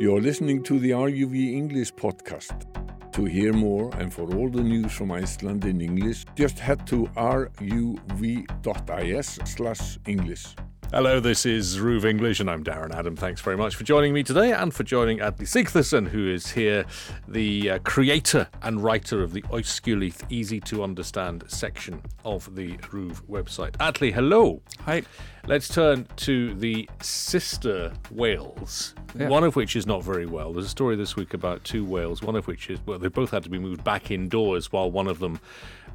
You're listening to the RUV English podcast. To hear more and for all the news from Iceland in English, just head to ruv.is slash English. Hello, this is Ruve English, and I'm Darren Adam. Thanks very much for joining me today and for joining Adley Sigtherson, who is here, the uh, creator and writer of the Oiskulith Easy to Understand section of the Ruve website. Adley, hello. Hi. Let's turn to the sister whales, Yeah. one of which is not very well. There's a story this week about two whales, one of which is, well, they both had to be moved back indoors while one of them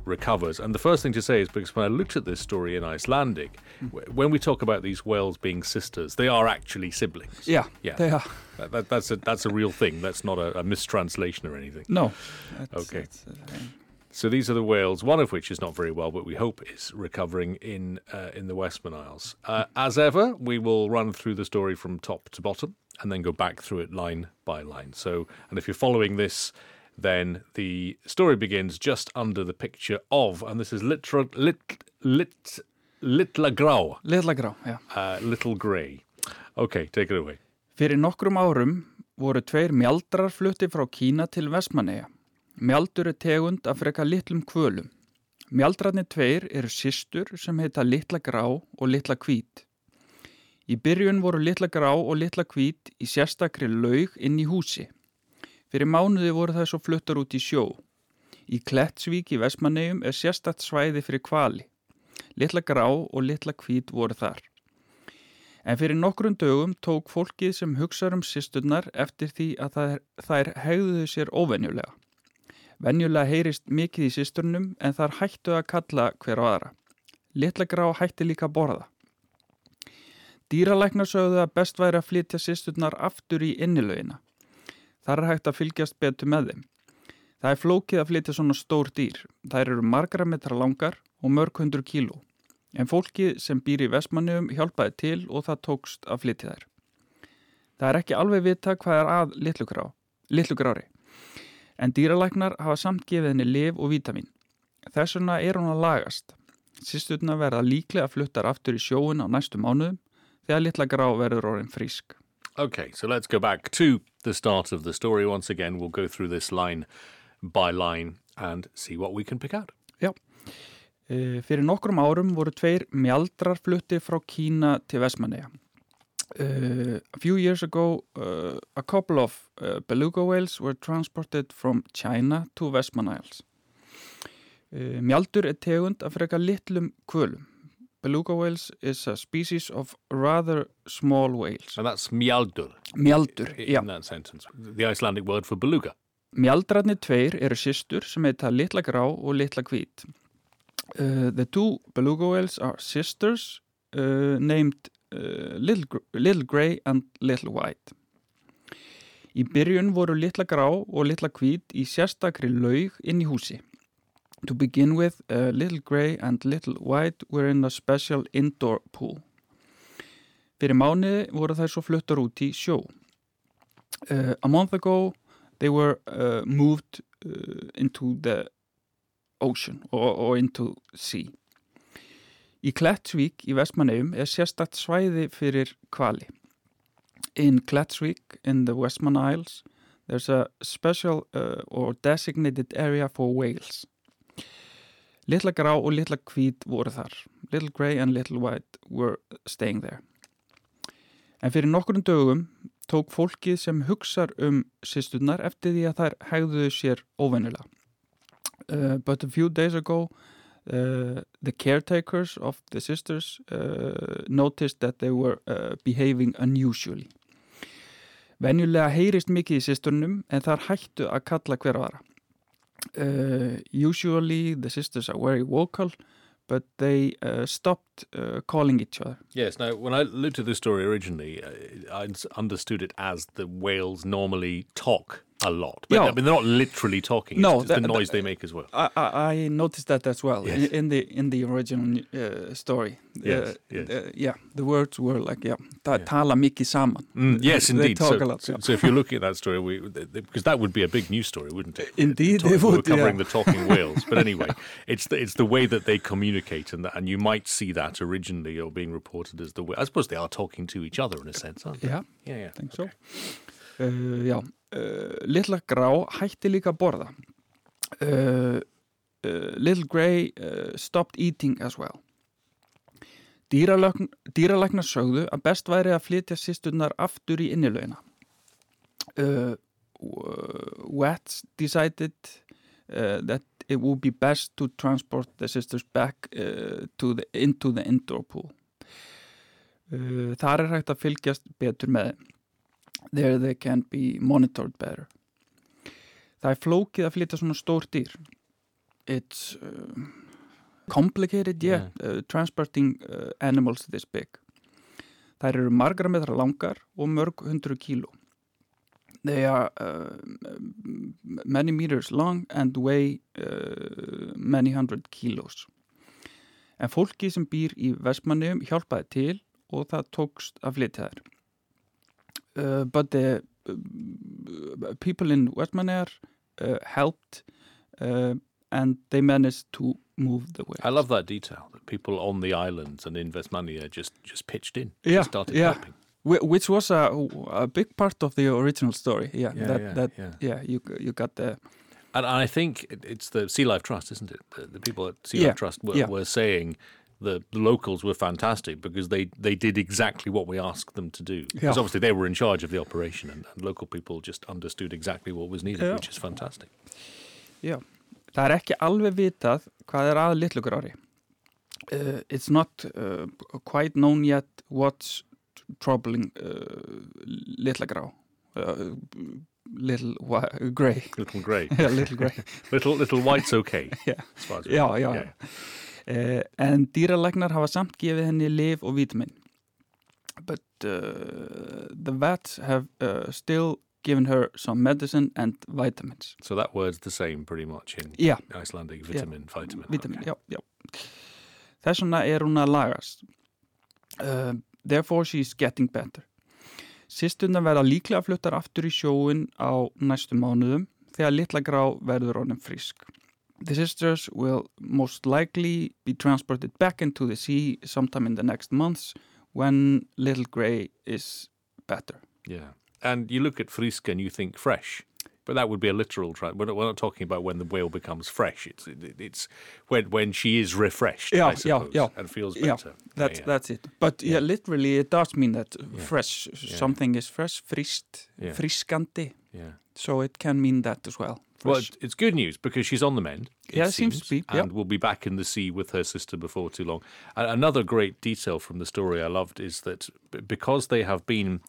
recovers. And the first thing to say is because when I looked at this story in Icelandic, w- when we talk about these whales being sisters, they are actually siblings. Yeah, Yeah. they are. That, that, that's, a, that's a real thing. That's not a, a mistranslation or anything. No. That's, Okay. that's, uh, So these are the whales, one of which is not very well, but we hope is recovering in uh, in the Westman Isles. Uh, as ever, we will run through the story from top to bottom and then go back through it line by line. So, and if you're following this, then the story begins just under the picture of, and this is literal, lit, lit, litla grá, Litla grá, já. uh, little grey. Okay, take it away. Fyrir nokkrum árum voru tveir mjaldrar flutti frá Kína til Vestmanneja. Mjaldur er tegund af freka litlum kvölum. Mjaldrarnir tveir eru systur sem heita Litla grá og Litla hvít. Í byrjun voru Litla grá og Litla hvít í sérstakri laug inn í húsi. Fyrir mánuði voru það svo fluttar út í sjó. Í Klettsvík í Vestmannejum er sérstakt svæði fyrir kvali. Litla grá og Litla hvít voru þar. En fyrir nokkrum dögum tók fólkið sem hugsaður um sýsturnar eftir því að þær, þær hegðuðu sér óvenjulega. Venjulega heyrist mikið í sýsturnum en þar hættu að kalla hver á aðra. Litla grá hætti líka borða. Dýralæknar sögðu að best væri að flytja sýsturnar aftur í innilögina. Þar er hægt að fylgjast betur með þeim. Það er flókið að flytja svona stór dýr. Þær eru margra metra langar og mörg hundur kíló. En fólki sem býr í Vestmannum hjálpaði til og það tókst að flytja þær. Það er ekki alveg vita hvað er að litlugrá, litlugrári. En dýralæknar hafa samt gefið henni liv og vítamin. Þess vegna er hún að lagast. Sisturna verða líklega fluttar aftur í sjóun á næstu mánuðum þegar litla grá verður orðin frísk. Okay, so let's go back to the start of the story once again. We'll go through this line by line and see what we can pick out. Já. E, fyrir nokkrum árum voru tveir mjaldrar flutti frá Kína til Vestmanneja. Uh, a few years ago, uh, a couple of uh, beluga whales were transported from China to Westman Isles. Mjaldur er tegund af freka litlum kvölum. Beluga whales is a species of rather small whales. And that's mjaldur Mjaldur, in já. that sentence, the Icelandic word for beluga. Mjaldrarnir tveir eru systur sem heita litla grá og litla hvít. Uh, the two beluga whales are sisters uh, named uh, little, little Grey and Little White. Í byrjun voru litla grá og litla hvít í sérstakri laug inn í húsi. To begin with, uh, Little Grey and Little White were in a special indoor pool. Fyrir mánuði voru þær svo fluttar út í sjó. Uh, a month ago, they were uh, moved uh, into the ocean or, or into sea. Í Klettsvík í Vestmanneum er sérstakt svæði fyrir kvali. In Klettsvík in the Westman Isles there's a special uh, or designated area for whales. Litla grá og litla hvít voru þar. Little grey and little white were staying there. En fyrir nokkurinn dögum tók fólkið sem hugsar um sýsturnar eftir því að þær hegðuðu sér óvennilega. Uh, but a few days ago uh, the caretakers of the sisters uh, noticed that they were uh, behaving unusually. Venjulega heyrist mikið í systurnum en þar hættu að kalla hver á aðra. Uh, usually the sisters are very vocal but they uh, stopped uh, calling each other. Yes, now when I looked at this story originally, uh, I understood it as the whales normally talk a lot. But, Yeah. I mean, they're not literally talking, No, it's just the noise that- they make as well. I, I, noticed that as well Yes. in, in the in the original uh, story. Yes, uh, yes. Uh, yeah, the words were like yeah, ta Yeah. tala mikið saman. Mm, yes, They indeed. talk so, a lot. so, yeah. so if you're looking at that story, we, because that would be a big news story, wouldn't it? Indeed, Talk- it we're covering the talking whales. But anyway, it's the, it's the way that they communicate, and that, and you might see that originally or being reported as the way. I suppose they are talking to each other in a sense, aren't they? Yeah, Yeah, yeah. I think so. Uh, já, uh, Little Grá hætti líka að borða. Uh, uh, Little Grey uh, stopped eating as well. Dýralæknar sögðu að best væri að flytja sýsturnar aftur í innilögina. Uh, Wets decided that it would be best to transport the sisters back uh, the, into the indoor pool. Uh, þar er hægt að fylgjast betur með þeim. There they can be monitored better. Það er flókið að flytja svona stór dýr. It's uh, complicated, yeah, yeah. Uh, transporting uh, animals this big. Það eru margra metra langar og mörg hundru kíló. They are uh, many meters long and weigh uh, many hundred kilos. En fólki sem býr í Vestmannum hjálpaði til og það tókst að flytja þær. Uh, but the uh, people in Westmannair uh, helped uh, and they managed to move the whales. I love that detail that people on the islands and in Vestmannair just, just pitched in. Yeah, just started yeah. helping. Which was a, a big part of the original story. Yeah, Yeah, that, yeah, that, yeah. yeah, you you got the And I think it- it's the Sea Life Trust, isn't it? The, the people at Sea Yeah, Life Trust were, yeah. were saying the, the locals were fantastic because they, they did exactly what we asked them to do. Because Yeah. obviously they were in charge of the operation and, and local people just understood exactly what was needed, Yeah. which is fantastic. Já, það er ekki alveg vitað hvað er að litlugur ári. Uh, it's not uh, quite known yet what's troubling uh, litla grá. Uh, little grey. Little grey. yeah, little little little white's okay. Yeah. Já, já. já. Uh, en dýralæknar hafa samt gefið henni liv og vítamin. But uh, the vets have uh, still given her some medicine and vitamins. So that word's the same pretty much in Já, Icelandic vitamin, vitamin. vitamin, okay. Þess vegna er hún að lagast. Uh, therefore she's getting better. Sisturna verða líklega fluttar aftur í sjóin á næstu mánuðum þegar litla grá verður honum frisk. The sisters will most likely be transported back into the sea sometime in the next months when little grey is better. Yeah. And you look at frisk and you think fresh. But that would be a literal. Tra- we're, not, we're not talking about when the whale becomes fresh. It's it, it's when when she is refreshed, Yeah, I yeah, suppose, yeah. and feels Yeah, better. That's yeah. that's it. But yeah, Yeah. literally it does mean that Yeah. fresh something is fresh, friskt, Yeah. friskandi. yeah. So it can mean that as well. Well, Fresh. it's, it's good news because she's on the mend. Yeah, it seems to be, and yep. will be back in the sea with her sister before too long. A- another great detail from the story I loved is that because they have been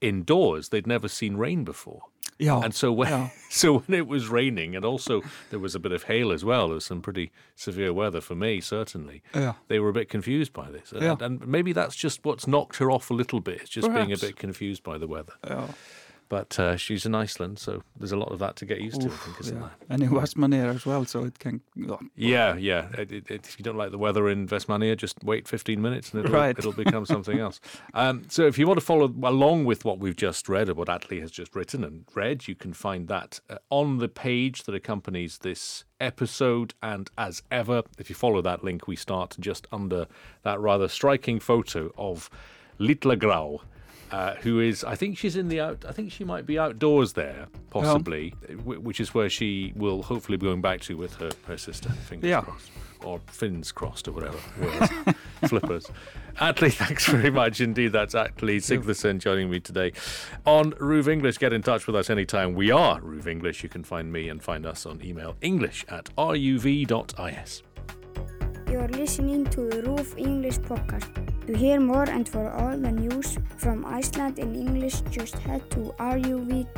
indoors, they'd never seen rain before. Já, And so when Yeah. so when it was raining, and also there was a bit of hail as well. There was some pretty severe weather for me, certainly. já, They were a bit confused by this, and, Yeah. and maybe that's just what's knocked her off a little bit. It's just being a bit confused by the weather. já. But uh, she's in Iceland, so there's a lot of that to get used to. I think, isn't yeah. there? And it was Maneira as well, so it can. oh, Yeah, yeah. It, it, it- if you don't like the weather in Vestmania, just wait 15 minutes and it'll, Right. it'll become something else. Um, so if you want to follow along with what we've just read or what Atlee has just written and read, you can find that uh, on the page that accompanies this episode. And as ever, if you follow that link, we start just under that rather striking photo of Litla Grau. Uh, who is? I think she's in the out. I think she might be outdoors there, possibly, wh- which is where she will hopefully be going back to with her her sister. Fingers Yeah. crossed, or fins crossed, or whatever. Whereas, Flippers. Atlee, thanks very much indeed. That's Atlee Siglerson joining me today on Roof English. Get in touch with us anytime. We are Roof English. You can find me and find us on email english at ruv.is. You are listening to the Roof English podcast. To hear more and for all the news from Iceland in English, just head to ruv.is/english.